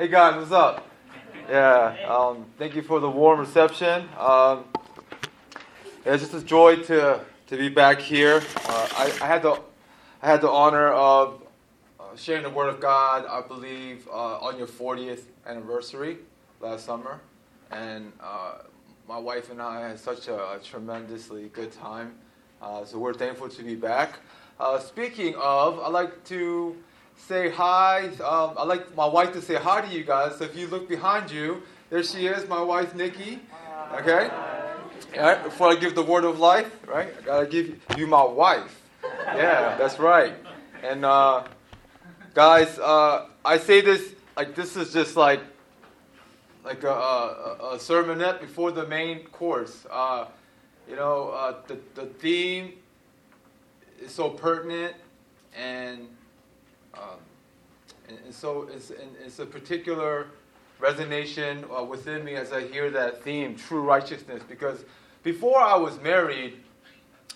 Hey guys, what's up? Yeah, um, thank you for the warm reception. Um, it's just a joy to, to be back here. Uh, I, I, had the I had the honor of uh, sharing the Word of God. I believe uh, on your 40th anniversary last summer, and uh, my wife and I had such a, a tremendously good time. Uh, so we're thankful to be back. Uh, speaking of, I'd like to say hi. Um, I'd like my wife to say hi to you guys. So if you look behind you, there she is, my wife Nikki. Okay? All right, before I give the word of life, right? I gotta give you my wife. Yeah, that's right. And uh, guys, uh, I say this like this is just like like a, a, a sermonette before the main course. Uh, you know, uh, the the theme is so pertinent and um, and, and, so it's, and it's a particular resonation uh, within me as I hear that theme, true righteousness. Because before I was married,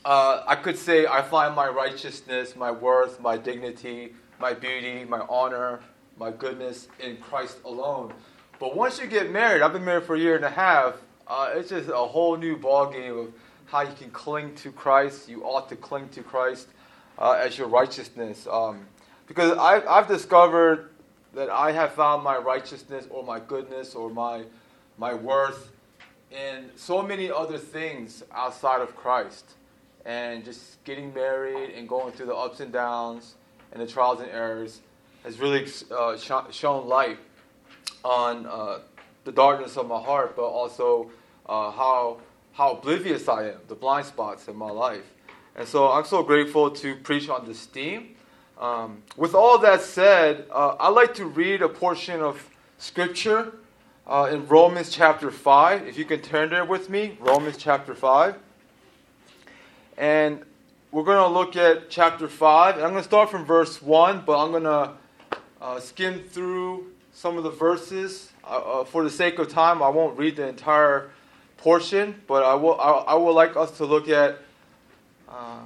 uh, I could say I find my righteousness, my worth, my dignity, my beauty, my honor, my goodness in Christ alone. But once you get married, I've been married for a year and a half. Uh, it's just a whole new ballgame of how you can cling to Christ. You ought to cling to Christ uh, as your righteousness. Um, because I've, I've discovered that I have found my righteousness or my goodness or my, my worth in so many other things outside of Christ. And just getting married and going through the ups and downs and the trials and errors has really uh, sh- shown light on uh, the darkness of my heart, but also uh, how, how oblivious I am, the blind spots in my life. And so I'm so grateful to preach on this theme. Um, with all that said, uh, I'd like to read a portion of Scripture uh, in Romans chapter 5. If you can turn there with me, Romans chapter 5. And we're going to look at chapter 5. And I'm going to start from verse 1, but I'm going to uh, skim through some of the verses. Uh, uh, for the sake of time, I won't read the entire portion, but I will, I, I would like us to look at uh,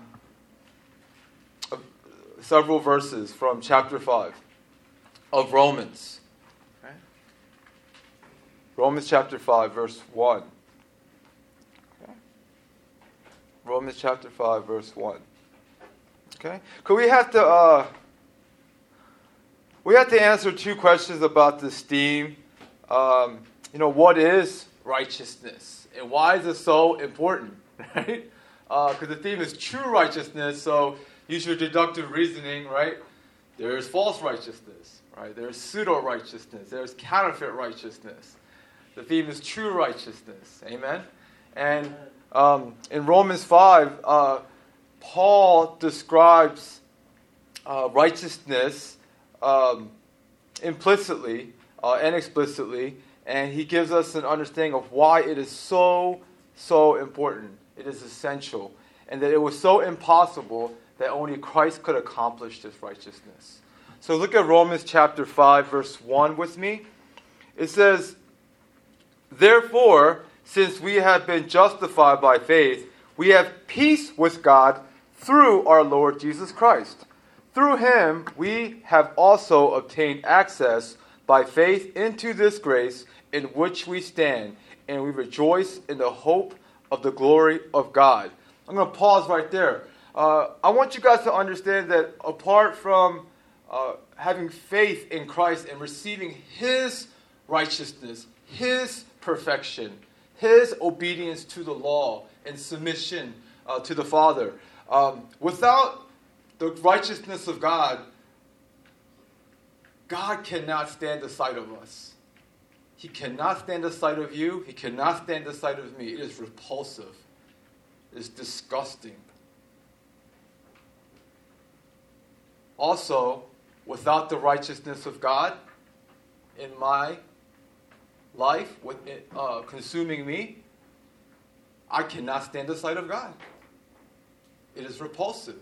several verses from chapter 5 of Romans. Romans chapter 5, verse 1. Okay? Romans chapter 5, verse 1. Okay? Could we have to uh, we have to answer two questions about this theme. Um, you know, what is righteousness, and why is it so important? Right? Because uh, the theme is true righteousness. So use your deductive reasoning, right? There's false righteousness, right? There's pseudo righteousness. There's counterfeit righteousness. The theme is true righteousness. Amen? And um, in Romans 5, uh, Paul describes uh, righteousness um, implicitly uh, and explicitly, and he gives us an understanding of why it is so, so important. It is essential. And that it was so impossible that only Christ could accomplish this righteousness. So look at Romans chapter 5, verse 1 with me. It says, Therefore, since we have been justified by faith, we have peace with God through our Lord Jesus Christ. Through him, we have also obtained access by faith into this grace in which we stand, and we rejoice in the hope of the glory of God. I'm going to pause right there. Uh, I want you guys to understand that apart from uh, having faith in Christ and receiving His righteousness, His perfection, His obedience to the law and submission uh, to the Father, um, without the righteousness of God, God cannot stand the sight of us. He cannot stand the sight of you. He cannot stand the sight of me. It is repulsive. It is disgusting. Also, without the righteousness of God in my life, with it, uh, consuming me, I cannot stand the sight of God. It is repulsive.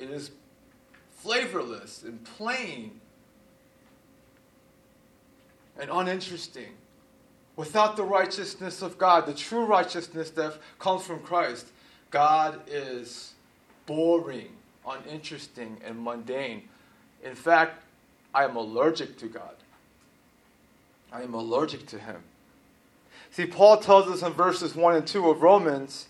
It is flavorless and plain and uninteresting. Without the righteousness of God, the true righteousness that comes from Christ, God is boring uninteresting and mundane. In fact, I am allergic to God. I am allergic to him. See, Paul tells us in verses 1 and 2 of Romans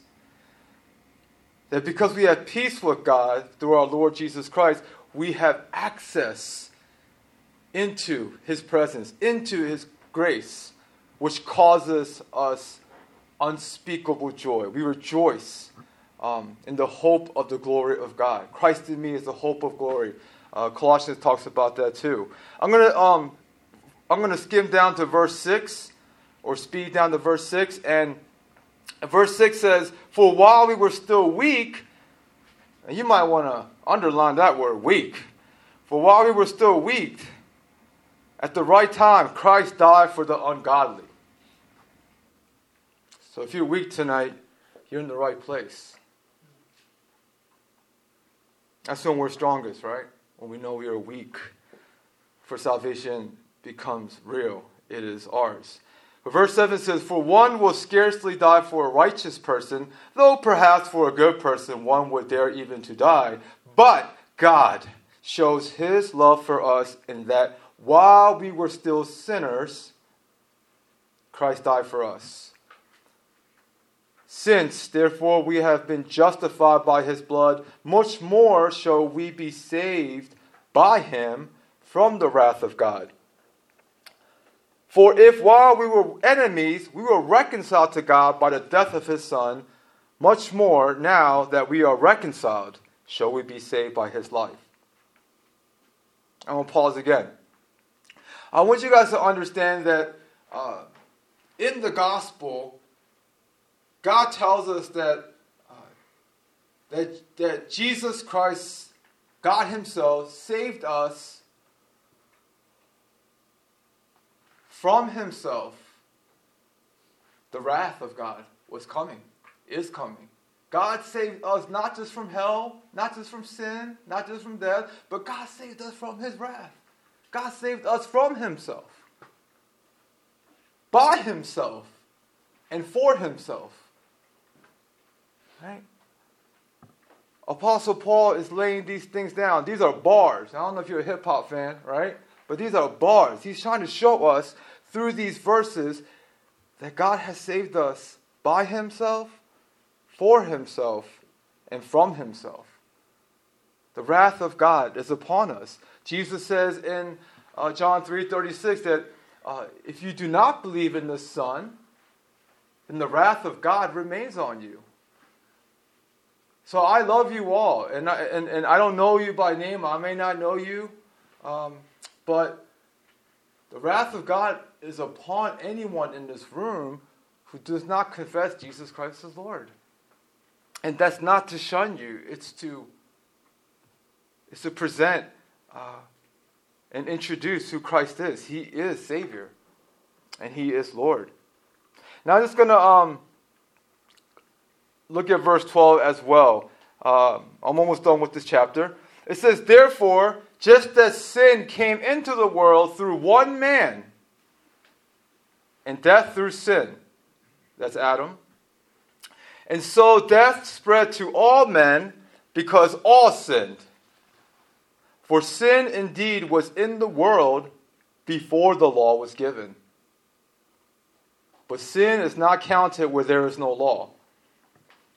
that because we have peace with God through our Lord Jesus Christ, we have access into his presence, into his grace, which causes us unspeakable joy. We rejoice um, in the hope of the glory of God. Christ in me is the hope of glory. Uh, Colossians talks about that too. I'm gonna um, I'm gonna skim down to verse six, or speed down to verse six, and verse six says, "For while we were still weak," and you might want to underline that word, weak. For while we were still weak, at the right time, Christ died for the ungodly. So if you're weak tonight, you're in the right place. That's when we're strongest, right? When we know we are weak. For salvation becomes real, it is ours. But verse 7 says, For one will scarcely die for a righteous person, though perhaps for a good person one would dare even to die. But God shows his love for us in that while we were still sinners, Christ died for us. Since, therefore, we have been justified by his blood, much more shall we be saved by him from the wrath of God. For if while we were enemies, we were reconciled to God by the death of his Son, much more now that we are reconciled, shall we be saved by his life. I'm going to pause again. I want you guys to understand that uh, in the gospel, God tells us that, uh, that, that Jesus Christ, God Himself, saved us from Himself. The wrath of God was coming, is coming. God saved us not just from hell, not just from sin, not just from death, but God saved us from His wrath. God saved us from himself, by himself, and for himself. Right? Apostle Paul is laying these things down. These are bars. I don't know if you're a hip hop fan, right? But these are bars. He's trying to show us through these verses that God has saved us by himself, for himself, and from himself. The wrath of God is upon us. Jesus says in uh, John 3:36 that uh, if you do not believe in the Son, then the wrath of God remains on you. So I love you all, and I, and, and I don't know you by name. I may not know you, um, but the wrath of God is upon anyone in this room who does not confess Jesus Christ as Lord. And that's not to shun you; it's to it's to present uh, and introduce who Christ is. He is Savior, and He is Lord. Now I'm just going to um, look at verse 12 as well. Um, I'm almost done with this chapter. It says, Therefore, just as sin came into the world through one man, and death through sin, that's Adam, and so death spread to all men because all sinned. For sin indeed was in the world before the law was given. But sin is not counted where there is no law.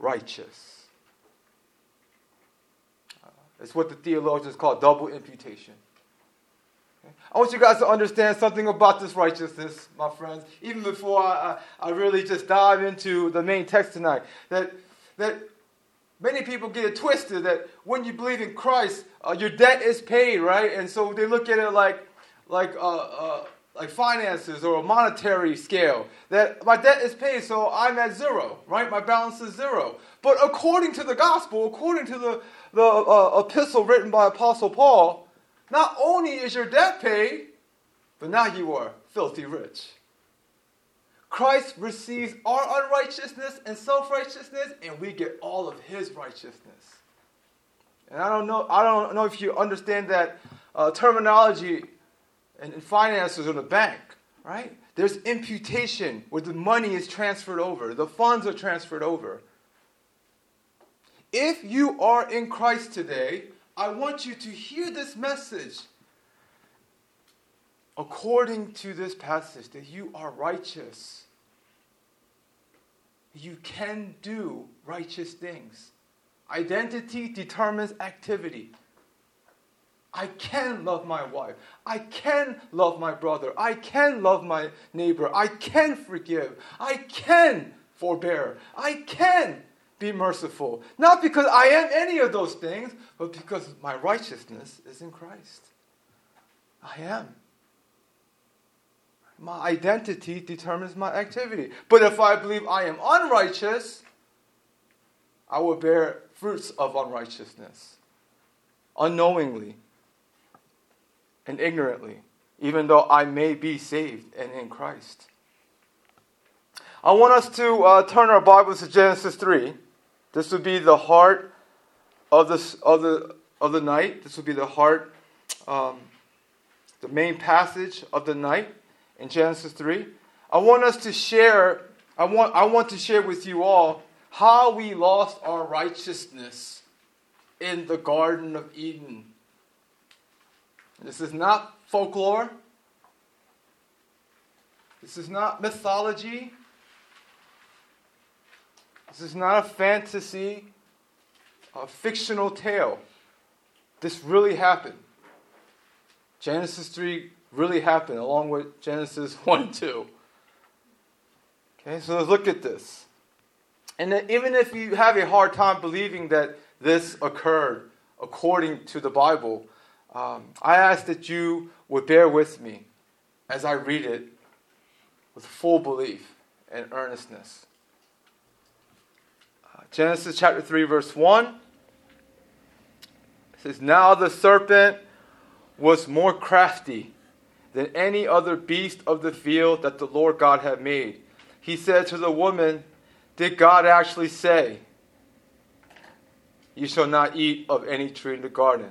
righteous. It's what the theologians call double imputation. I want you guys to understand something about this righteousness, my friends, even before I, I, I, really just dive into the main text tonight. That, that many people get it twisted that when you believe in Christ, uh, your debt is paid, right? And so they look at it like, like, uh, uh, like finances or a monetary scale. That my debt is paid, so I'm at zero, right? My balance is zero. But according to the gospel, according to the, the uh, epistle written by Apostle Paul, not only is your debt paid, but now you are filthy rich. Christ receives our unrighteousness and self-righteousness, and we get all of his righteousness. And I don't know, I don't know if you understand that uh, terminology in, in finances or the bank, right? There's imputation where the money is transferred over, the funds are transferred over. If you are in Christ today, I want you to hear this message according to this passage that you are righteous. You can do righteous things. Identity determines activity. I can love my wife. I can love my brother. I can love my neighbor. I can forgive. I can forbear. I can be merciful. Not because I am any of those things, but because my righteousness is in Christ. I am. My identity determines my activity. But if I believe I am unrighteous, I will bear fruits of unrighteousness unknowingly and ignorantly, even though I may be saved and in Christ. I want us to uh, turn our Bibles to Genesis 3. This would be the heart of, this, of, the, of the night. This would be the heart, um, the main passage of the night in Genesis 3. I want us to share, I want, I want to share with you all how we lost our righteousness in the Garden of Eden. This is not folklore. This is not mythology. This is not a fantasy, a fictional tale. This really happened. Genesis 3 really happened, along with Genesis 1 and 2. Okay, so let's look at this. And even if you have a hard time believing that this occurred according to the Bible, um, I ask that you would bear with me as I read it with full belief and earnestness. Genesis chapter 3, verse 1. It says, Now the serpent was more crafty than any other beast of the field that the Lord God had made. He said to the woman, Did God actually say, You shall not eat of any tree in the garden?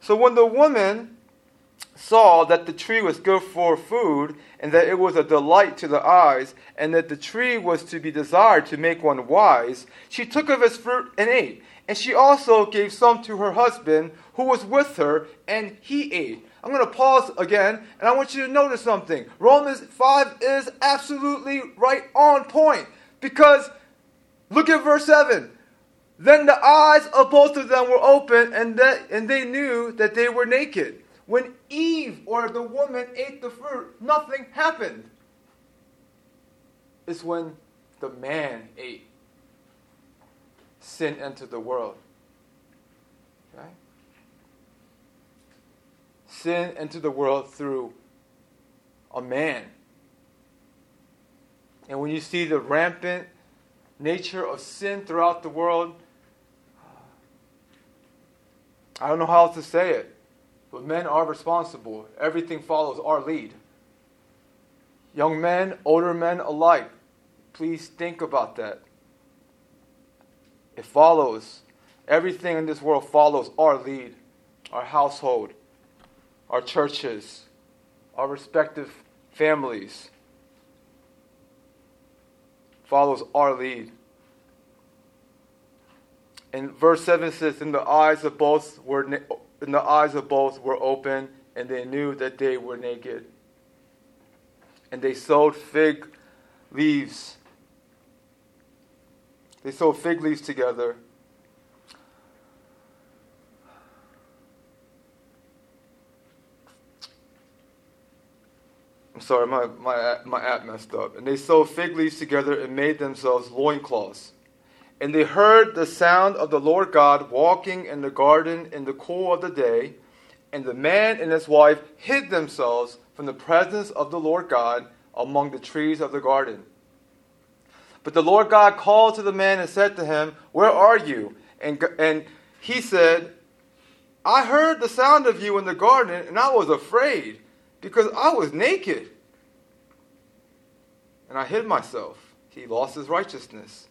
So when the woman saw that the tree was good for food, and that it was a delight to the eyes, and that the tree was to be desired to make one wise, she took of its fruit and ate. And she also gave some to her husband who was with her, and he ate. I'm going to pause again, and I want you to notice something. Romans 5 is absolutely right on point. Because look at verse 7. Then the eyes of both of them were open, and, that, and they knew that they were naked. When Eve or the woman ate the fruit, nothing happened. It's when the man ate. Sin entered the world. Okay? Sin entered the world through a man. and when you see the rampant nature of sin throughout the world, I don't know how else to say it, but men are responsible. Everything follows our lead. Young men, older men alike, please think about that. It follows. Everything in this world follows our lead, our household, our churches, our respective families. Follows our lead. And verse 7 says, "In the eyes of both were in the eyes of both were open, and they knew that they were naked. And they sewed fig leaves. They sewed fig leaves together. I'm sorry, my, my, my app messed up. And they sewed fig leaves together and made themselves loincloths. And they heard the sound of the Lord God walking in the garden in the cool of the day. And the man and his wife hid themselves from the presence of the Lord God among the trees of the garden. But the Lord God called to the man and said to him, Where are you? And, and he said, I heard the sound of you in the garden, and I was afraid, because I was naked. And I hid myself. He lost his righteousness.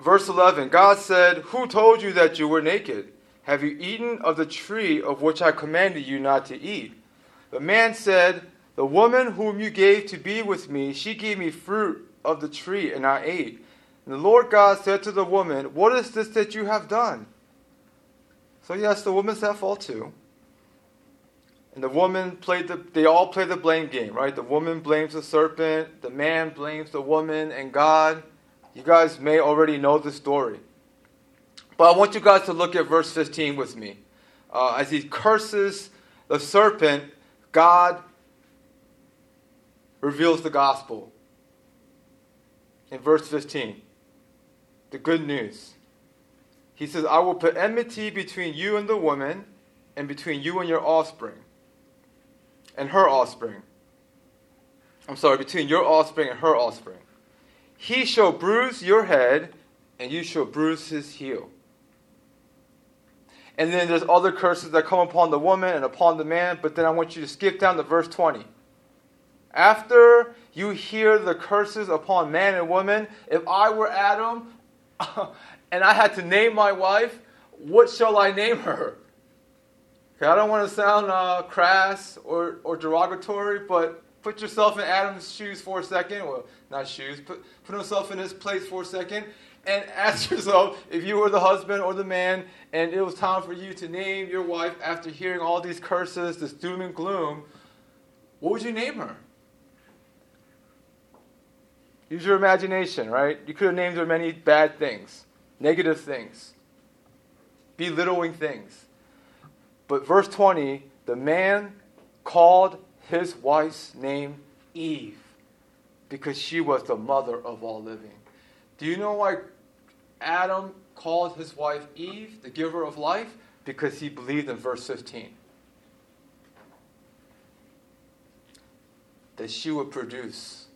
Verse 11 God said, Who told you that you were naked? Have you eaten of the tree of which I commanded you not to eat? The man said, The woman whom you gave to be with me, she gave me fruit of the tree, and I ate. And the Lord God said to the woman, What is this that you have done? So, yes, the woman's at fault too. And the woman played the, they all play the blame game, right? The woman blames the serpent, the man blames the woman and God. You guys may already know the story. But I want you guys to look at verse 15 with me. Uh, as he curses the serpent, God reveals the gospel. In verse 15, the good news. He says, I will put enmity between you and the woman, and between you and your offspring, and her offspring. I'm sorry, between your offspring and her offspring. He shall bruise your head, and you shall bruise his heel. And then there's other curses that come upon the woman and upon the man, but then I want you to skip down to verse 20. After you hear the curses upon man and woman, if I were Adam and I had to name my wife, what shall I name her? Okay, I don't want to sound uh, crass or, or derogatory, but put yourself in Adam's shoes for a second. Well, not shoes. Put, put himself in his place for a second and ask yourself if you were the husband or the man and it was time for you to name your wife after hearing all these curses, this doom and gloom, what would you name her? Use your imagination, right? You could have named her many bad things, negative things, belittling things. But verse 20, the man called his wife's name Eve because she was the mother of all living. Do you know why Adam called his wife Eve, the giver of life? Because he believed in verse 15 that she would produce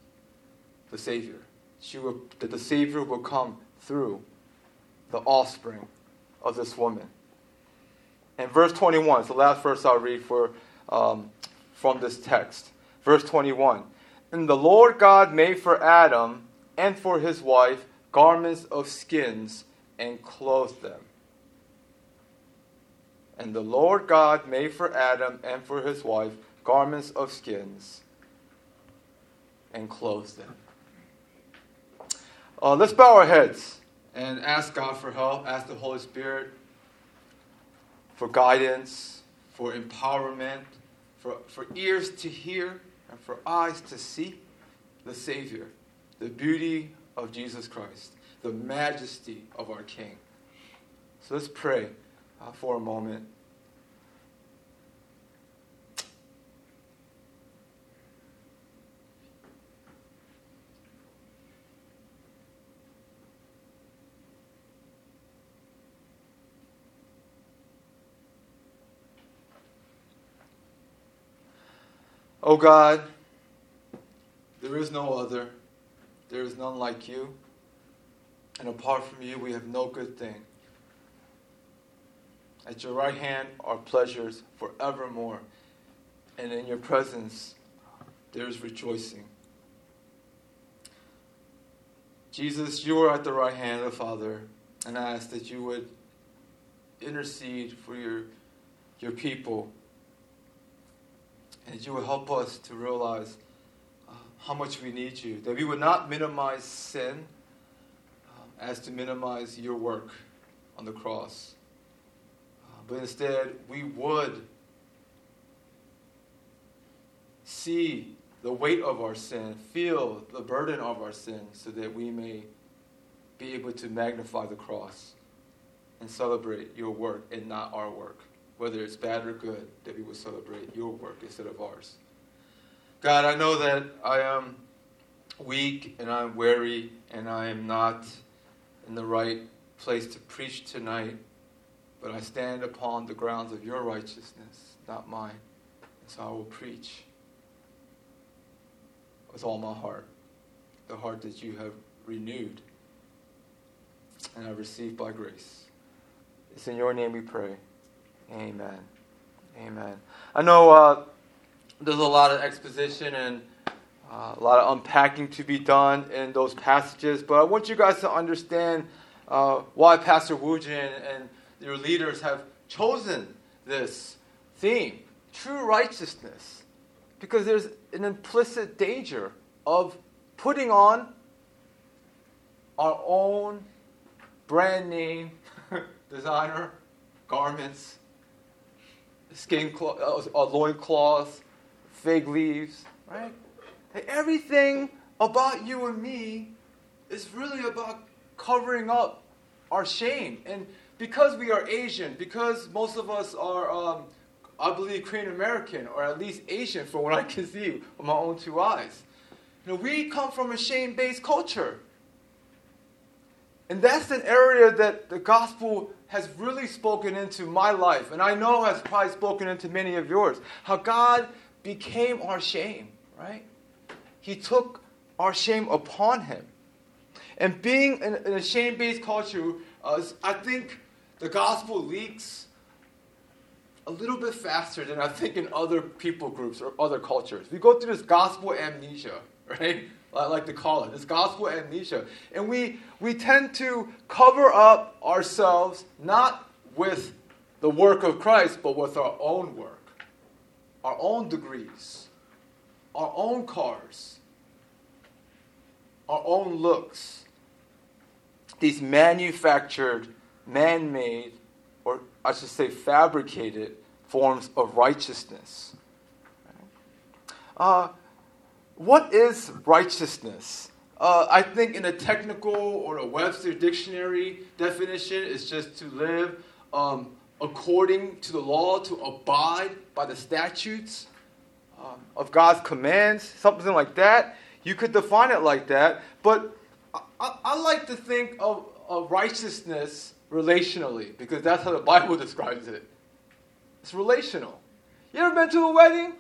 the Savior. She would, that the Savior would come through the offspring of this woman. And verse 21 is the last verse I'll read for, um, from this text. Verse 21 And the Lord God made for Adam and for his wife garments of skins and clothed them. And the Lord God made for Adam and for his wife garments of skins and clothed them. Uh, let's bow our heads and ask God for help, ask the Holy Spirit for guidance, for empowerment, for, for ears to hear, and for eyes to see the Savior, the beauty of Jesus Christ, the majesty of our King. So let's pray uh, for a moment. Oh God, There is no other. There is none like you. And apart from you, we have no good thing. At your right hand are pleasures forevermore. And in your presence, there is rejoicing. Jesus, you are at the right hand of the Father, and I ask that you would intercede for your, your people, and you will help us to realize uh, how much we need you, that we would not minimize sin um, as to minimize your work on the cross, uh, but instead we would see the weight of our sin, feel the burden of our sin, so that we may be able to magnify the cross and celebrate your work and not our work. Whether it's bad or good, that we will celebrate your work instead of ours. God, I know that I am weak and I'm weary and I am not in the right place to preach tonight, but I stand upon the grounds of your righteousness, not mine. And so I will preach with all my heart, the heart that you have renewed and I received by grace. It's in your name we pray. Amen. Amen. I know uh, there's a lot of exposition and uh, a lot of unpacking to be done in those passages, but I want you guys to understand uh, why Pastor Woojin and your leaders have chosen this theme true righteousness because there's an implicit danger of putting on our own brand name designer garments, skin cloth, uh, loin cloths, fig leaves, right? Everything about you and me is really about covering up our shame. And because we are Asian, because most of us are um, I believe, Korean American, or at least Asian, from what I can see with my own two eyes. You know, we come from a shame based culture. And that's an area that the gospel has really spoken into my life, and I know has probably spoken into many of yours. How God became our shame, right? He took our shame upon him. And being in, in a shame based culture, uh, I think the gospel leaks a little bit faster than I think in other people groups or other cultures. We go through this gospel amnesia, right? I like to call it this gospel amnesia. And we, we tend to cover up ourselves not with the work of Christ, but with our own work, our own degrees, our own cars, our own looks. These manufactured, man made or I should say fabricated forms of righteousness. Uh, what is righteousness? Uh, I think in a technical or a Webster dictionary definition, it's just to live um, according to the law, to abide by the statutes um, of God's commands, something like that. You could define it like that, but I, I like to think of, of righteousness relationally, because that's how the Bible describes it. It's relational. You ever been to a wedding?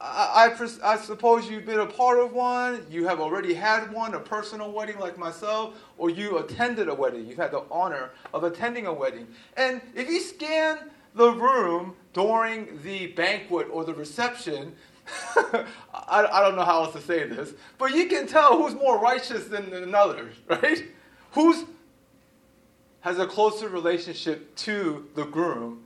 I, I, I, suppose you've been a part of one, you have already had one, a personal wedding like myself, or you attended a wedding. You've had the honor of attending a wedding. And if you scan the room during the banquet or the reception, I, I, don't know how else to say this, but you can tell who's more righteous than another, right? Who's has a closer relationship to the groom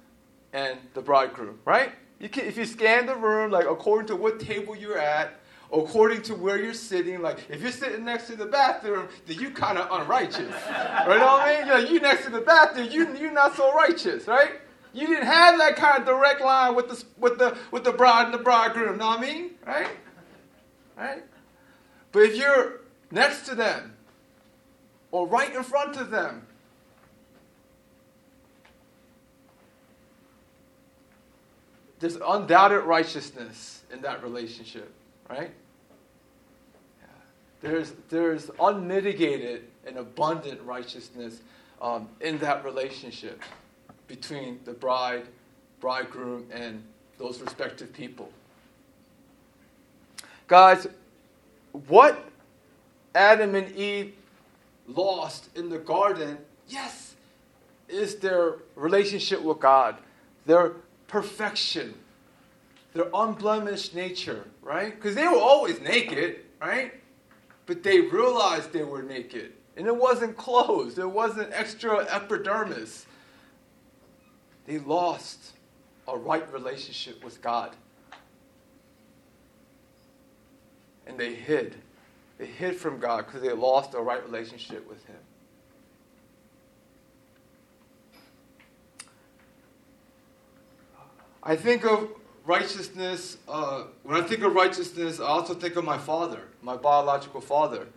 and the bridegroom, right? You can, if you scan the room, like according to what table you're at, according to where you're sitting, like if you're sitting next to the bathroom, then you kind of unrighteous, right? You know what I mean? You're, like, you next to the bathroom, you you're not so righteous, right? You didn't have that kind of direct line with the with the with the bride and the bridegroom. Know what I mean? Right? Right? But if you're next to them or right in front of them, there's undoubted righteousness in that relationship, right? Yeah. There's, there's unmitigated and abundant righteousness um, in that relationship between the bride, bridegroom, and those respective people. Guys, what Adam and Eve lost in the garden, yes, is their relationship with God, their perfection, their unblemished nature, right? Because they were always naked, right? But they realized they were naked. And it wasn't clothes, it wasn't extra epidermis. They lost a right relationship with God. And they hid. They hid from God because they lost a right relationship with Him. I think of righteousness, uh, when I think of righteousness, I also think of my father, my biological father.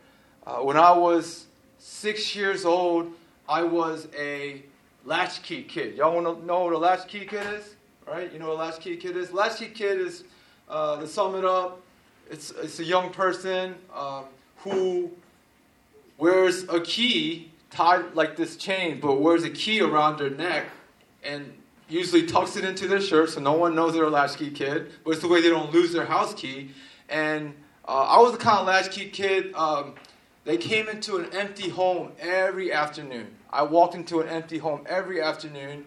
Uh, when I was six years old, I was a latchkey kid. Y'all want to know what a latchkey kid is? Right? You know what a latchkey kid is? Latchkey kid is, uh, to sum it up, it's, it's a young person um, who wears a key tied like this chain, but wears a key around their neck and usually tucks it into their shirt so no one knows they're a latchkey kid, but it's the way they don't lose their house key. And uh, I was the kind of latchkey kid. Um, they came into an empty home every afternoon. I walked into an empty home every afternoon.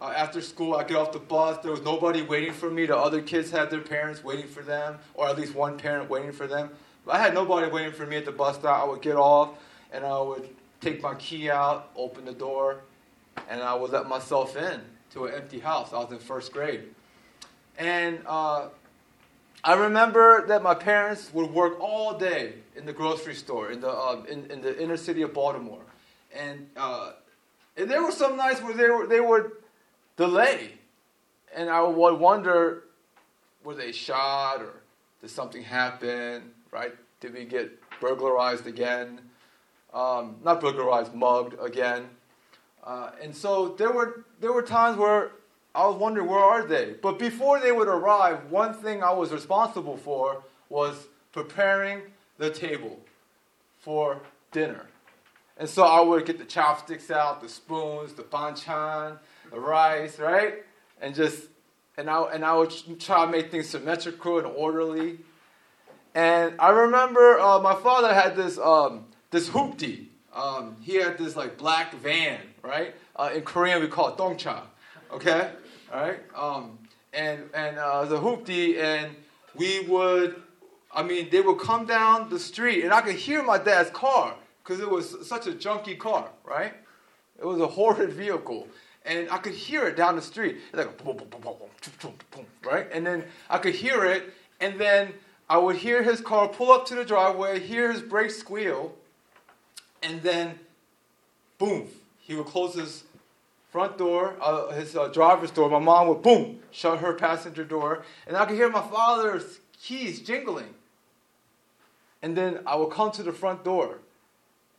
Uh, after school, I get off the bus. There was nobody waiting for me. The other kids had their parents waiting for them, or at least one parent waiting for them. I had nobody waiting for me at the bus stop. I would get off, and I would take my key out, open the door, and I would let myself in to an empty house. I was in first grade. And uh, I remember that my parents would work all day in the grocery store in the, uh, in, in, the inner city of Baltimore. And, uh, and there were some nights where they, were, they would delay. And I would wonder were they shot or did something happen, right? Did we get burglarized again? Um, not burglarized, mugged again. Uh, and so there were, there were times where I was wondering, where are they? But before they would arrive, one thing I was responsible for was preparing the table for dinner. And so I would get the chopsticks out, the spoons, the banchan, the rice, right? And just, and I, and I would try to make things symmetrical and orderly. And I remember uh, my father had this, um, this hoopty. Um, he had this like black van, right? Uh, in Korean, we call it dongcha, okay? All right? Um, and and uh, the hoopty, and we would, I mean, they would come down the street, and I could hear my dad's car because it was such a junky car, right? It was a horrid vehicle. And I could hear it down the street. Like boom, boom, boom, boom, boom, boom, right? And then I could hear it, and then I would hear his car pull up to the driveway, hear his brakes squeal, and then boom, he would close his front door, uh, his uh, driver's door. My mom would boom shut her passenger door, and I could hear my father's keys jingling. And then I would come to the front door,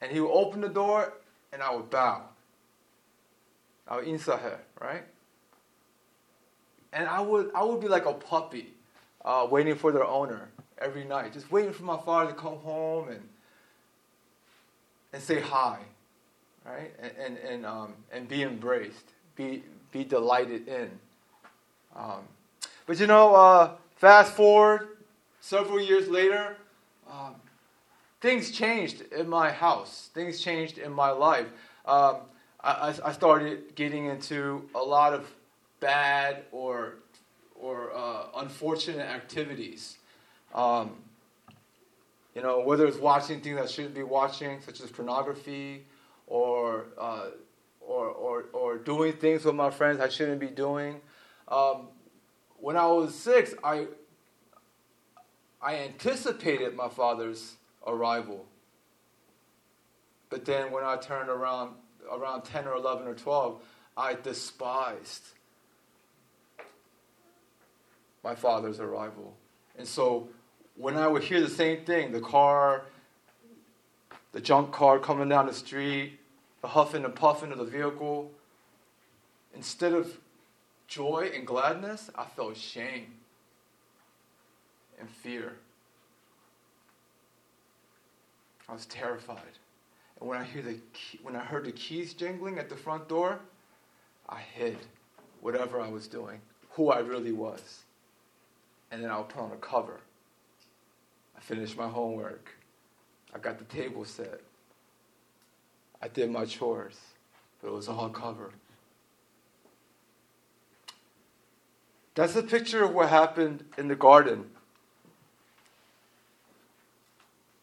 and he would open the door, and I would bow. I would insahe, right? And I would I would be like a puppy, uh, waiting for their owner every night, just waiting for my father to come home and and say hi, right? And, and, and, um, and be embraced, be, be delighted in. Um, but you know, uh, fast forward several years later, um, things changed in my house. Things changed in my life. Um, I, I, started getting into a lot of bad or, or uh, unfortunate activities. Um, you know, whether it's watching things I shouldn't be watching, such as pornography, or uh, or, or or doing things with my friends I shouldn't be doing. Um, when I was six, I I anticipated my father's arrival. But then when I turned around around 10 or 11 or 12, I despised my father's arrival. And so when I would hear the same thing, the car, the junk car coming down the street, the huffing and puffing of the vehicle, instead of joy and gladness, I felt shame and fear. I was terrified. And when I hear the when I heard the keys jingling at the front door, I hid whatever I was doing, who I really was. And then I would put on a cover I finished my homework. I got the table set. I did my chores, but it was all covered. That's a picture of what happened in the garden.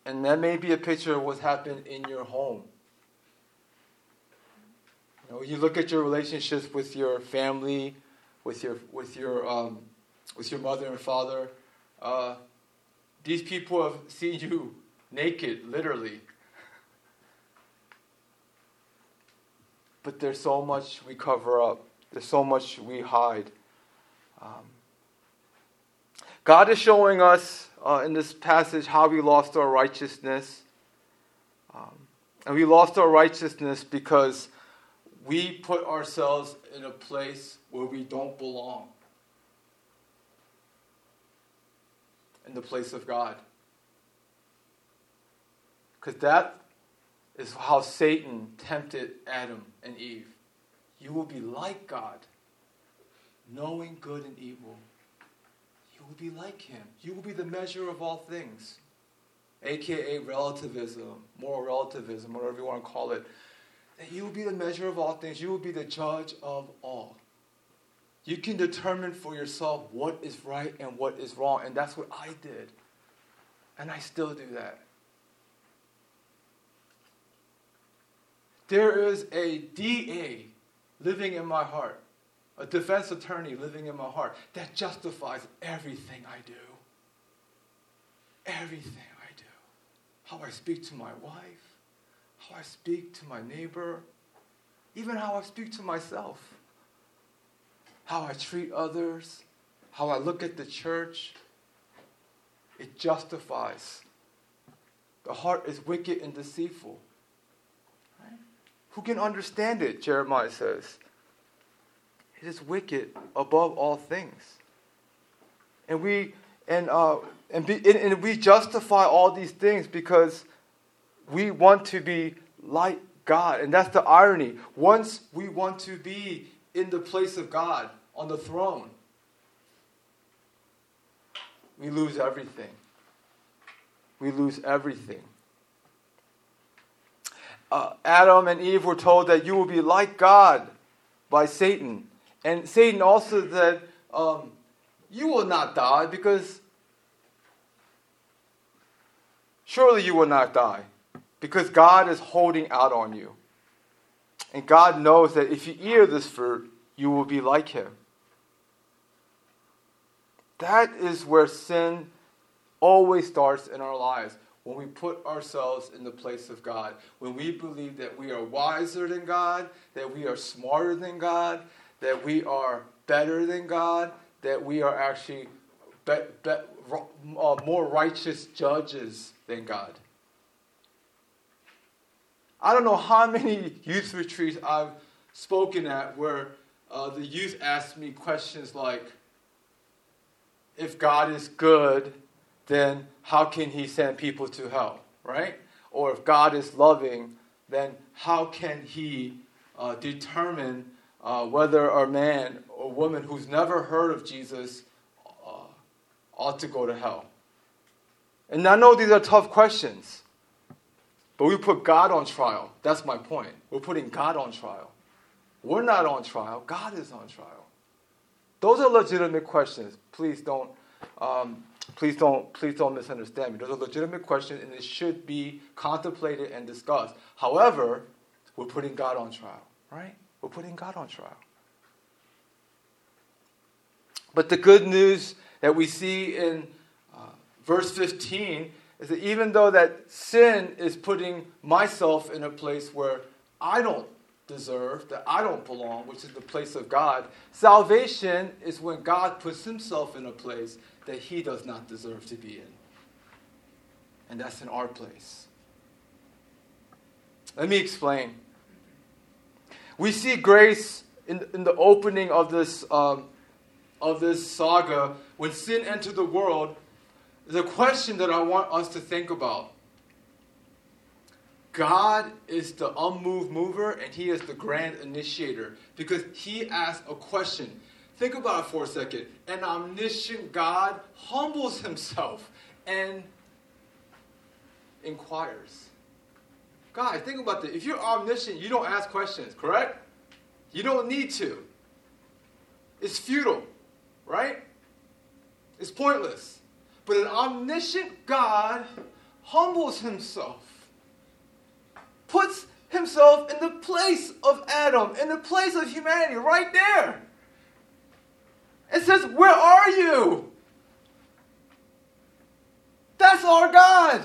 And that may be a picture of what's happened in your home. You know, you look at your relationships with your family, with your with your um, with your mother and father. Uh, these people have seen you naked, literally. But there's so much we cover up. There's so much we hide. Um, God is showing us uh, in this passage how we lost our righteousness. Um, and we lost our righteousness because we put ourselves in a place where we don't belong. In the place of God. Because that is how Satan tempted Adam and Eve. You will be like God, knowing good and evil. You will be like Him. You will be the measure of all things, aka relativism, moral relativism, whatever you want to call it. That you will be the measure of all things. You will be the judge of all. You can determine for yourself what is right and what is wrong, and that's what I did. And I still do that. There is a DA living in my heart, a defense attorney living in my heart that justifies everything I do. Everything I do. How I speak to my wife, how I speak to my neighbor, even how I speak to myself, how I treat others, how I look at the church. It justifies. The heart is wicked and deceitful. Who can understand it? Jeremiah says. It is wicked above all things. And we and uh, and, be, and, and we justify all these things because we want to be like God. And that's the irony. Once we want to be in the place of God, on the throne, we lose everything. We lose everything uh, Adam and Eve were told that you will be like God by Satan. And Satan also said, um, You will not die because surely you will not die because God is holding out on you. And God knows that if you eat of this fruit, you will be like Him. That is where sin always starts in our lives when we put ourselves in the place of God, when we believe that we are wiser than God, that we are smarter than God, that we are better than God, that we are actually be, be, uh, more righteous judges than God. I don't know how many youth retreats I've spoken at where uh, the youth ask me questions like, if God is good, then how can he send people to hell, right? Or if God is loving, then how can he uh, determine uh, whether a man or woman who's never heard of Jesus uh, ought to go to hell? And I know these are tough questions, but we put God on trial. That's my point. We're putting God on trial. We're not on trial, God is on trial. Those are legitimate questions. Please don't um, please don't please don't misunderstand me. There's a legitimate question, and it should be contemplated and discussed. However, we're putting God on trial, right? We're putting God on trial. But the good news that we see in uh, verse 15 is that even though that sin is putting myself in a place where I don't deserve, that I don't belong, which is the place of God, salvation is when God puts himself in a place that he does not deserve to be in. And that's in our place. Let me explain. We see grace in, in the opening of this, um, of this saga. When sin entered the world, the question that I want us to think about. God is the unmoved mover and He is the grand initiator because He asked a question. Think about it for a second. An omniscient God humbles himself and inquires. Guys, think about this. If you're omniscient, you don't ask questions, correct? You don't need to. It's futile, right? It's pointless. But an omniscient God humbles himself, puts himself in the place of Adam, in the place of humanity, right there. It says, Where are you? That's our God.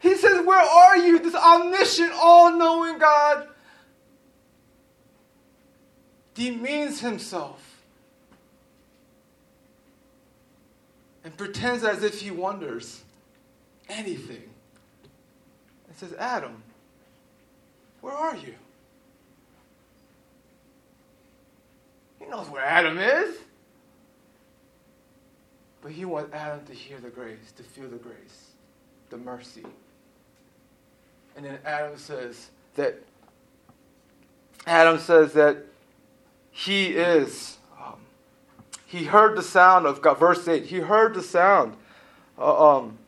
He says, Where are you? This omniscient, all knowing God demeans himself and pretends as if he wonders anything. And says, Adam, where are you? He knows where Adam is. But he wants Adam to hear the grace, to feel the grace, the mercy. And then Adam says that Adam says that he is um, he heard the sound of God. Verse 8, he heard the sound. Uh, um,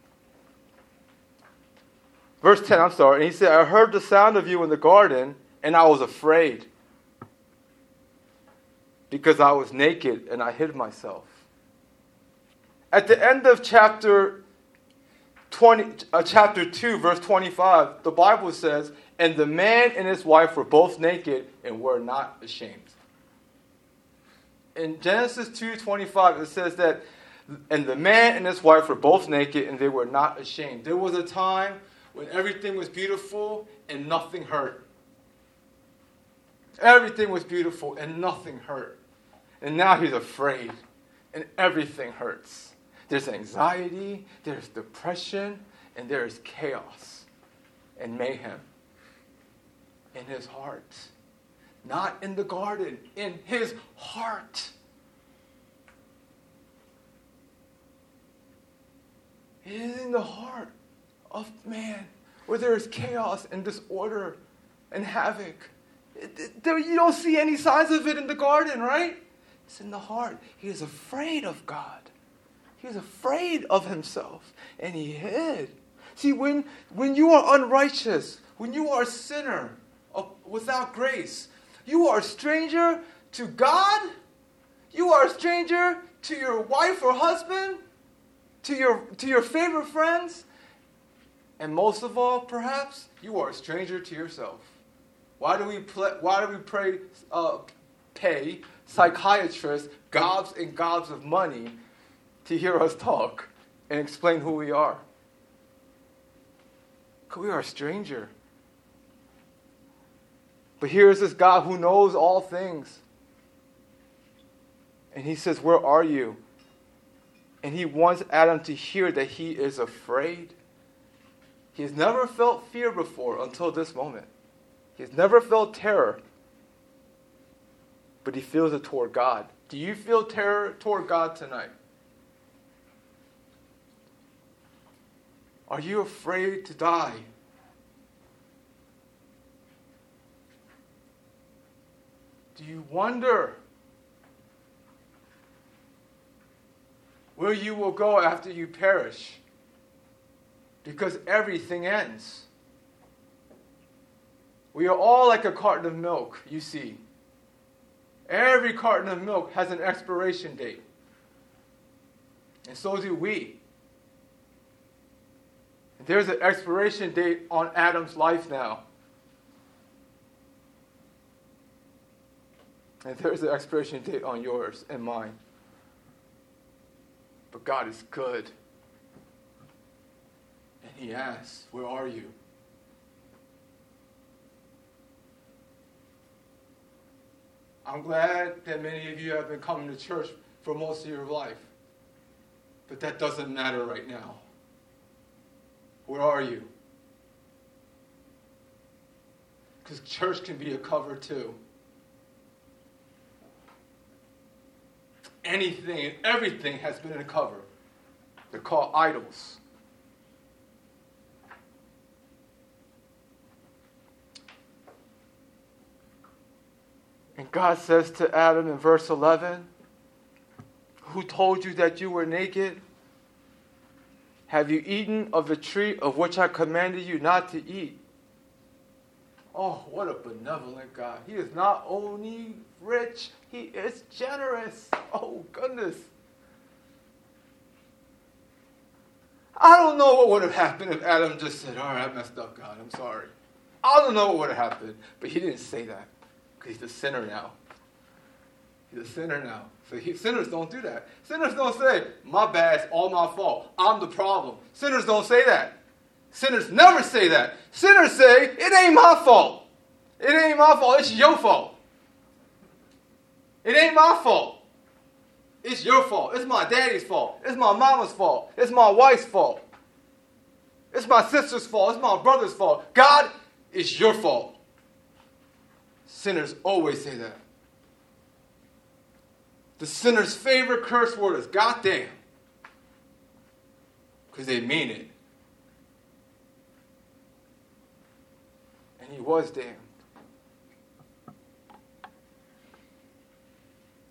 verse 10, I'm sorry. And he said, I heard the sound of you in the garden, and I was afraid because I was naked and I hid myself. At the end of chapter 20, uh, chapter 2, verse 25, the Bible says, And the man and his wife were both naked and were not ashamed in Genesis 2:25 it says that and the man and his wife were both naked and they were not ashamed. There was a time when everything was beautiful and nothing hurt. Everything was beautiful and nothing hurt. And now he's afraid and everything hurts. There's anxiety, there's depression, and there's chaos and mayhem in his heart. Not in the garden, in his heart. It is in the heart of man where there is chaos and disorder and havoc. It, it, you don't see any signs of it in the garden, right? It's in the heart. He is afraid of God. He is afraid of himself, and he hid. See, when, when you are unrighteous, when you are a sinner without grace, you are a stranger to God. You are a stranger to your wife or husband, to your, to your favorite friends. And most of all, perhaps, you are a stranger to yourself. Why do we, play, why do we pray, uh, pay psychiatrists gobs and gobs of money to hear us talk and explain who we are? Because we are a stranger. But here is this God who knows all things. And he says, Where are you? And he wants Adam to hear that he is afraid. He has never felt fear before until this moment. He has never felt terror. But he feels it toward God. Do you feel terror toward God tonight? Are you afraid to die? Do you wonder where you will go after you perish? Because everything ends. We are all like a carton of milk, you see. Every carton of milk has an expiration date. And so do we. There's an expiration date on Adam's life now. And there's an expiration date on yours and mine. But God is good. And He asks, Where are you? I'm glad that many of you have been coming to church for most of your life. But that doesn't matter right now. Where are you? Because church can be a cover too. anything and everything has been a cover. They're called idols. And God says to Adam in verse 11, Who told you that you were naked? Have you eaten of the tree of which I commanded you not to eat? Oh, what a benevolent God. He is not only rich, he is generous. Oh, goodness. I don't know what would have happened if Adam just said, All right, I messed up, God. I'm sorry. I don't know what would have happened. But he didn't say that he's a sinner now. He's a sinner now. So he, sinners don't do that. Sinners don't say, My bad, it's all my fault. I'm the problem. Sinners don't say that. Sinners never say that. Sinners say, It ain't my fault. It ain't my fault. It's your fault. It ain't my fault. It's your fault. It's my daddy's fault. It's my mama's fault. It's my wife's fault. It's my sister's fault. It's my brother's fault. God, it's your fault. Sinners always say that. The sinner's favorite curse word is goddamn. Because they mean it. And he was damned.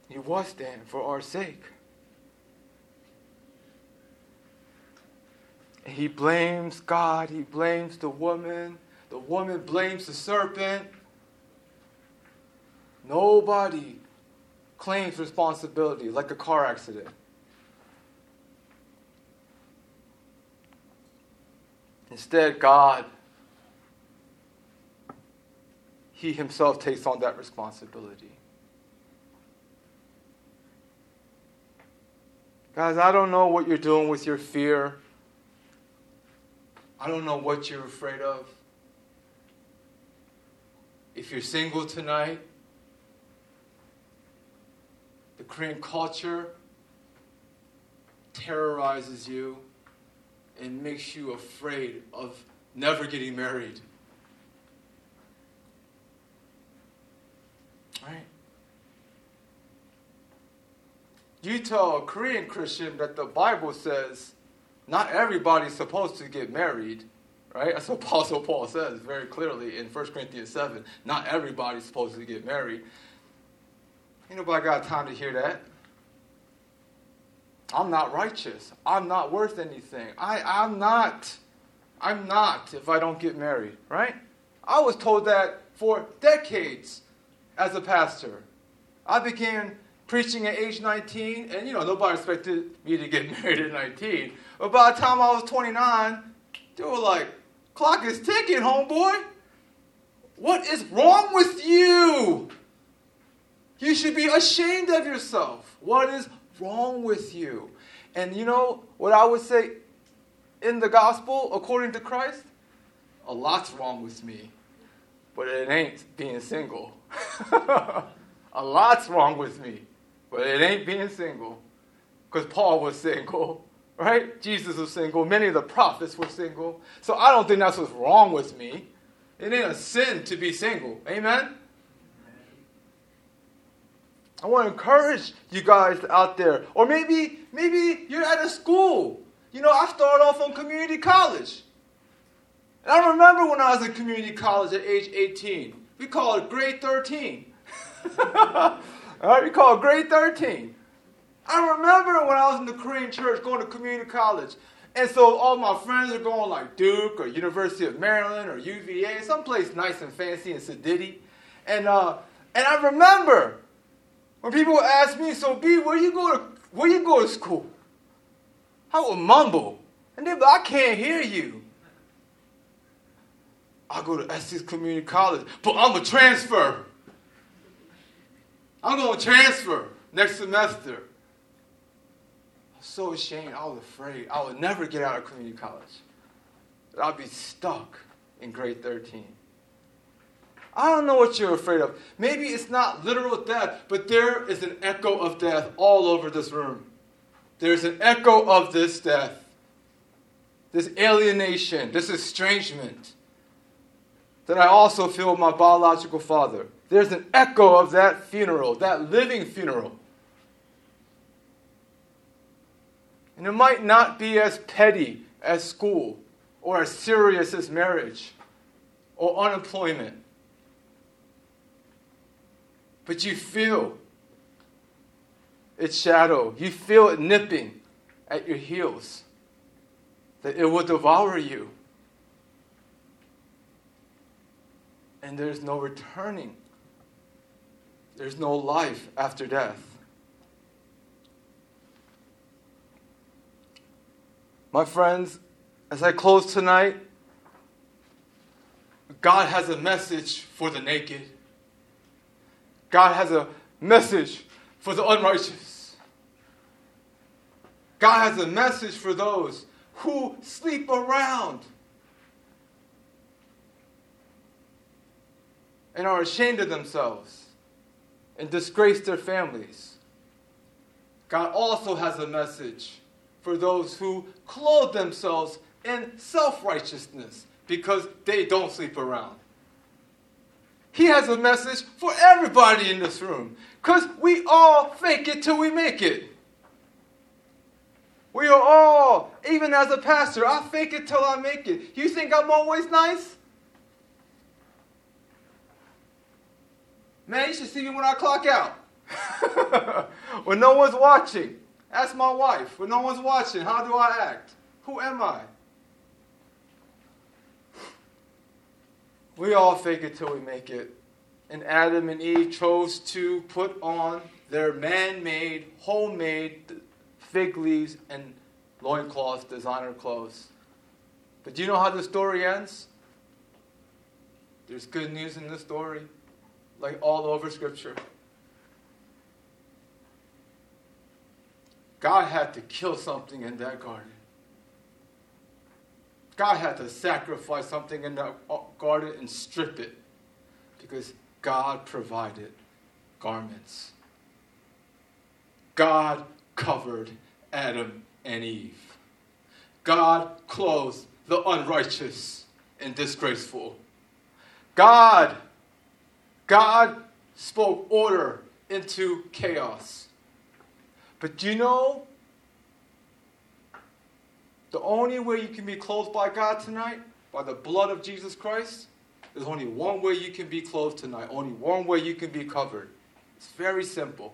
He was damned for our sake. And he blames God, he blames the woman, the woman blames the serpent. Nobody claims responsibility like a car accident. Instead, God, He Himself takes on that responsibility. Guys, I don't know what you're doing with your fear. I don't know what you're afraid of. If you're single tonight, the Korean culture terrorizes you and makes you afraid of never getting married. Right? You tell a Korean Christian that the Bible says not everybody's supposed to get married, right? That's what Apostle Paul says very clearly in 1 Corinthians 7. Not everybody's supposed to get married. Ain't nobody got time to hear that. I'm not righteous. I'm not worth anything. I, I'm not. I'm not if I don't get married, right? I was told that for decades as a pastor. I began preaching at age 19, and you know, nobody expected me to get married at 19. But by the time I was 29, they were like, clock is ticking, homeboy. What is wrong with you? You should be ashamed of yourself. What is wrong with you? And you know what I would say in the gospel, according to Christ? A lot's wrong with me, but it ain't being single. a lot's wrong with me. But it ain't being single. Because Paul was single, right? Jesus was single. Many of the prophets were single. So I don't think that's what's wrong with me. It ain't a sin to be single. Amen? I want to encourage you guys out there. Or maybe, maybe you're at a school. You know, I started off on community college. And I remember when I was in community college at age 18. We call it grade 13. All right, we call it grade 13. I remember when I was in the Korean church going to community college. And so all my friends are going like Duke or University of Maryland or UVA, someplace nice and fancy in Sedity. And, uh, and I remember when people ask me, so B, where you go to, where you go to school? I would mumble. And like, I can't hear you. I go to Essex Community College, but I'm a transfer. I'm to transfer next semester. I was so ashamed. I was afraid. I would never get out of community college. That I'd be stuck in grade 13. I don't know what you're afraid of. Maybe it's not literal death, but there is an echo of death all over this room. There's an echo of this death, this alienation, this estrangement that I also feel with my biological father. There's an echo of that funeral, that living funeral. And it might not be as petty as school or as serious as marriage or unemployment. But you feel its shadow. You feel it nipping at your heels. that it will devour you. And there's no returning, there's no life after death. My friends, as I close tonight, God has a message for the naked. God has a message for the unrighteous. God has a message for those who sleep around and are ashamed of themselves and disgrace their families. God also has a message for those who clothe themselves in self righteousness because they don't sleep around. He has a message for everybody in this room because we all fake it till we make it. We are all, even as a pastor, I fake it till I make it. You think I'm always nice? Man, you should see me when I clock out. when no one's watching. Ask my wife. When no one's watching, how do I act? Who am I? We all fake it till we make it. And Adam and Eve chose to put on their man made, homemade fig leaves and loincloths, designer clothes. But do you know how the story ends? There's good news in this story, like all over Scripture. God had to kill something in that garden. God had to sacrifice something in that garden and strip it because God provided garments. God covered Adam and Eve. God clothed the unrighteous and disgraceful. God, God spoke order into chaos. But do you know the only way you can be clothed by God tonight, by the blood of Jesus Christ, there's only one way you can be clothed tonight, only one way you can be covered. It's very simple,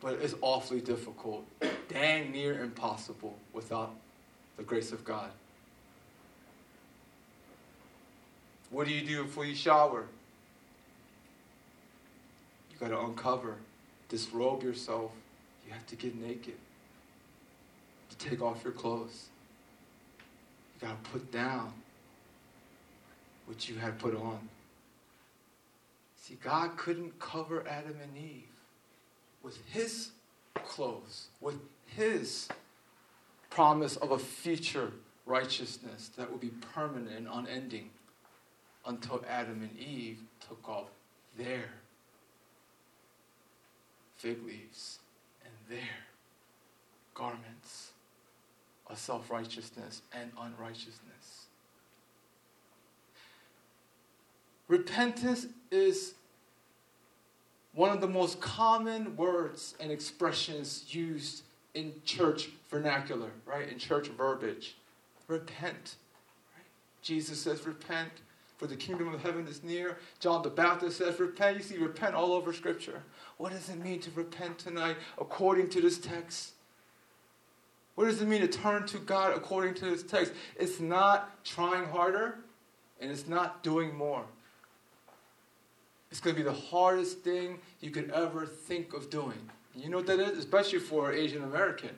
but it's awfully difficult, dang near impossible without the grace of God. What do you do before you shower? You got to uncover, disrobe yourself. You have to get naked, take off your clothes. You got to put down what you had put on. See, God couldn't cover Adam and Eve with his clothes, with his promise of a future righteousness that would be permanent and unending until Adam and Eve took off their fig leaves and their garments of self righteousness and unrighteousness. Repentance is one of the most common words and expressions used in church vernacular, right? In church verbiage. Repent. Right? Jesus says, Repent, for the kingdom of heaven is near. John the Baptist says, Repent. You see, repent all over Scripture. What does it mean to repent tonight according to this text? What does it mean to turn to God according to this text? It's not trying harder and it's not doing more. It's going to be the hardest thing you could ever think of doing. You know what that is? Especially for Asian American.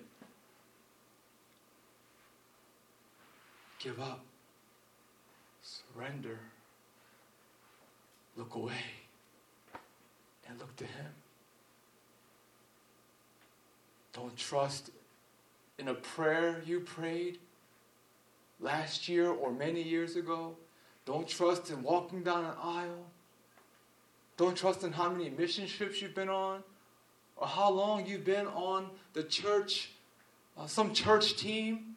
Give up. Surrender. Look away. And look to Him. Don't trust in a prayer you prayed last year or many years ago. Don't trust in walking down an aisle. Don't trust in how many mission trips you've been on or how long you've been on the church, uh, some church team,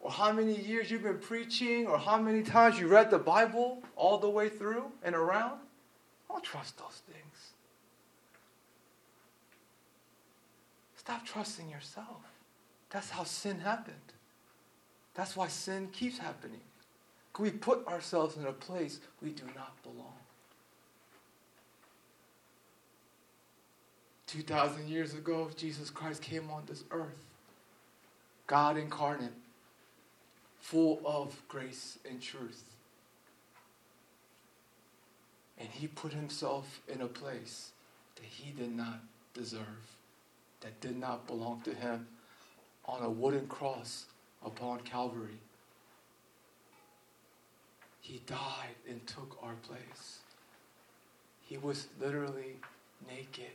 or how many years you've been preaching, or how many times you read the Bible all the way through and around. Don't trust those things. Stop trusting yourself. That's how sin happened. That's why sin keeps happening. We put ourselves in a place we do not belong. 2,000 years ago, Jesus Christ came on this earth. God incarnate, full of grace and truth. And he put himself in a place that he did not deserve, that did not belong to him, on a wooden cross upon Calvary. He died and took our place. He was literally naked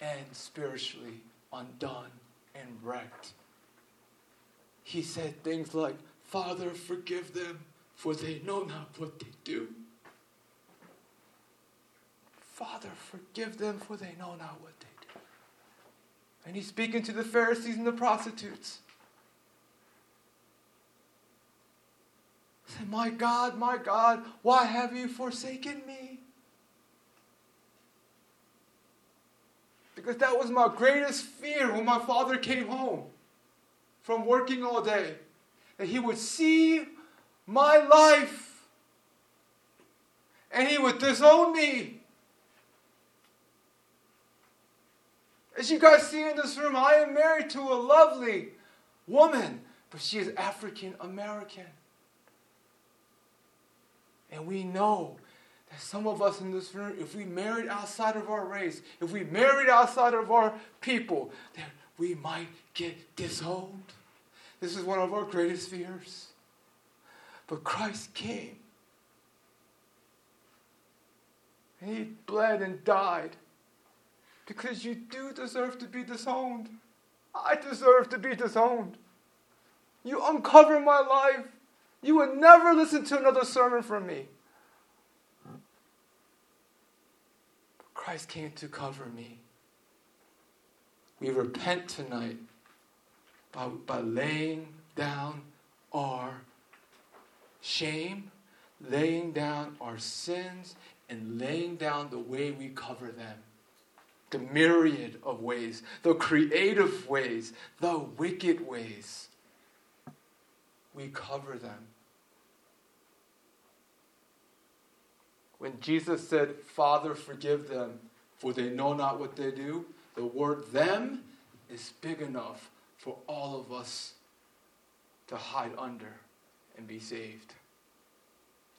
and spiritually undone and wrecked. He said things like, Father, forgive them, for they know not what they do. Father, forgive them, for they know not what they do. And he's speaking to the Pharisees and the prostitutes. Said, My God, my God, why have you forsaken me? Because that was my greatest fear when my father came home from working all day. That he would see my life and he would disown me. As you guys see in this room, I am married to a lovely woman, but she is African American. And we know that some of us in this room, if we married outside of our race, if we married outside of our people, that we might get disowned. This is one of our greatest fears. But Christ came. And he bled and died because you do deserve to be disowned. I deserve to be disowned. You uncover my life. You would never listen to another sermon from me. Christ came to cover me. We repent tonight by, by laying down our shame, laying down our sins, and laying down the way we cover them. The myriad of ways, the creative ways, the wicked ways. We cover them. When Jesus said, Father, forgive them, for they know not what they do, the word them is big enough for all of us to hide under and be saved.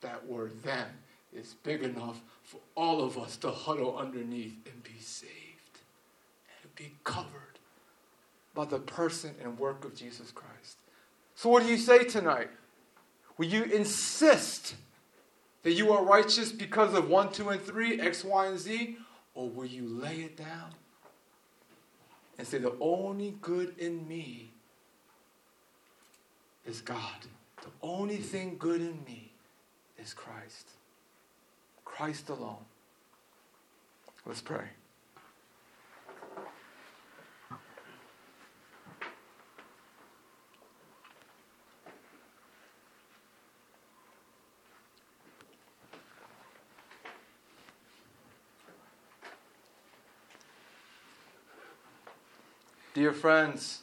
That word them is big enough for all of us to huddle underneath and be saved and be covered by the person and work of Jesus Christ. So, what do you say tonight? Will you insist? That you are righteous because of 1, 2, and 3, X, Y, and Z? Or will you lay it down and say, the only good in me is God? The only thing good in me is Christ. Christ alone. Let's pray. Dear friends,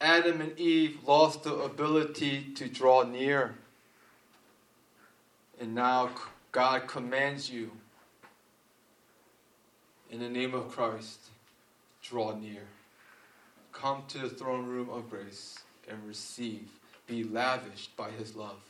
Adam and Eve lost the ability to draw near. And now God commands you, in the name of Christ, draw near. Come to the throne room of grace and receive, be lavished by his love.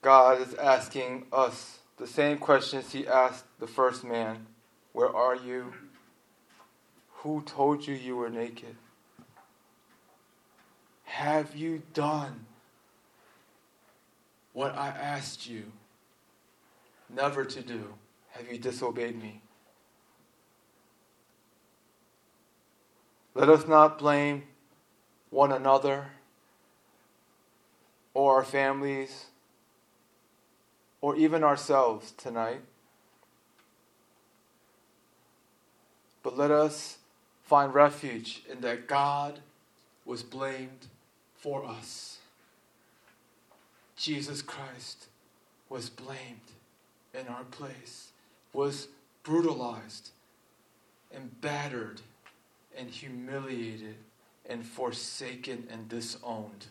God is asking us the same questions He asked the first man Where are you? Who told you you were naked? Have you done what I asked you never to do? Have you disobeyed me? Let us not blame one another or our families or even ourselves tonight. But let us find refuge in that God was blamed for us. Jesus Christ was blamed in our place, was brutalized and battered and humiliated and forsaken and disowned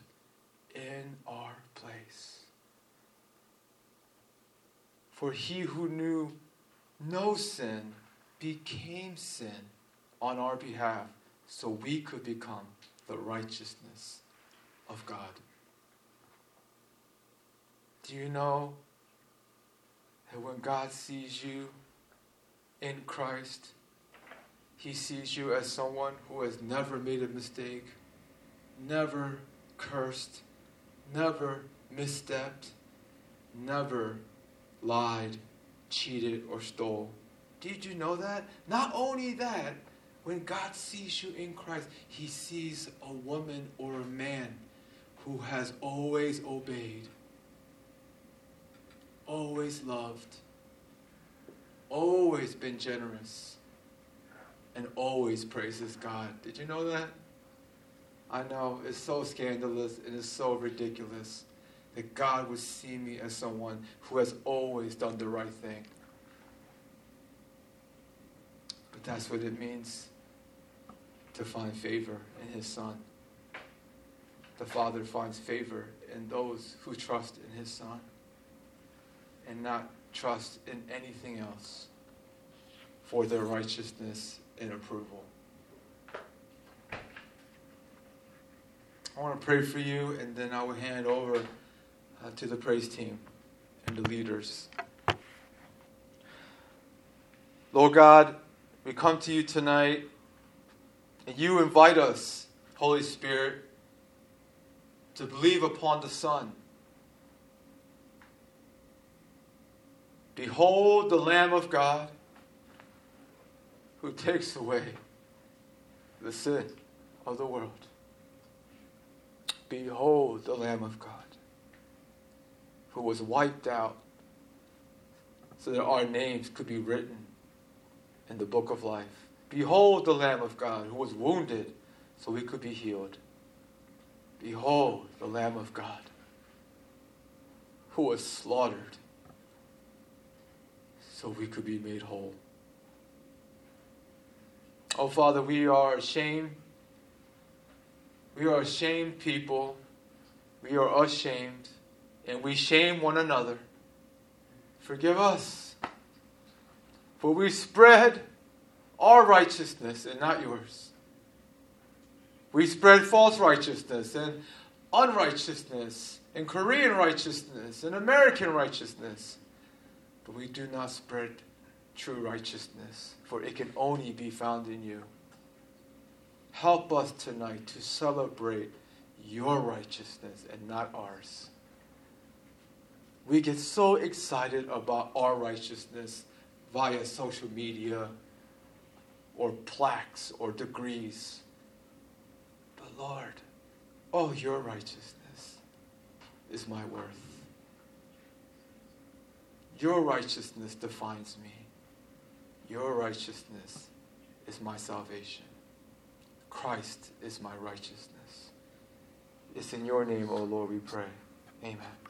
in our place. For he who knew no sin became sin on our behalf so we could become the righteousness of God. Do you know that when God sees you in Christ, he sees you as someone who has never made a mistake, never cursed, never misstepped, never lied, cheated, or stole. Did you know that? Not only that, when God sees you in Christ, he sees a woman or a man who has always obeyed, always loved, always been generous, and always praises God. Did you know that? I know it's so scandalous and it's so ridiculous that God would see me as someone who has always done the right thing. But that's what it means to find favor in His Son. The Father finds favor in those who trust in His Son and not trust in anything else for their righteousness and approval. I want to pray for you, and then I will hand over uh, to the praise team and the leaders. Lord God, we come to you tonight, and you invite us, Holy Spirit, to believe upon the Son. Behold the Lamb of God who takes away the sin of the world. Behold the Lamb of God who was wiped out so that our names could be written in the book of life. Behold the Lamb of God who was wounded so we could be healed. Behold the Lamb of God who was slaughtered so we could be made whole. Oh, Father, we are ashamed. We are ashamed people. We are ashamed and we shame one another, forgive us. For we spread our righteousness and not yours. We spread false righteousness and unrighteousness and Korean righteousness and American righteousness. But we do not spread true righteousness, for it can only be found in you. Help us tonight to celebrate your righteousness and not ours we get so excited about our righteousness via social media or plaques or degrees. But Lord, oh, your righteousness is my worth. Your righteousness defines me. Your righteousness is my salvation. Christ is my righteousness. It's in your name, O oh Lord, we pray. Amen.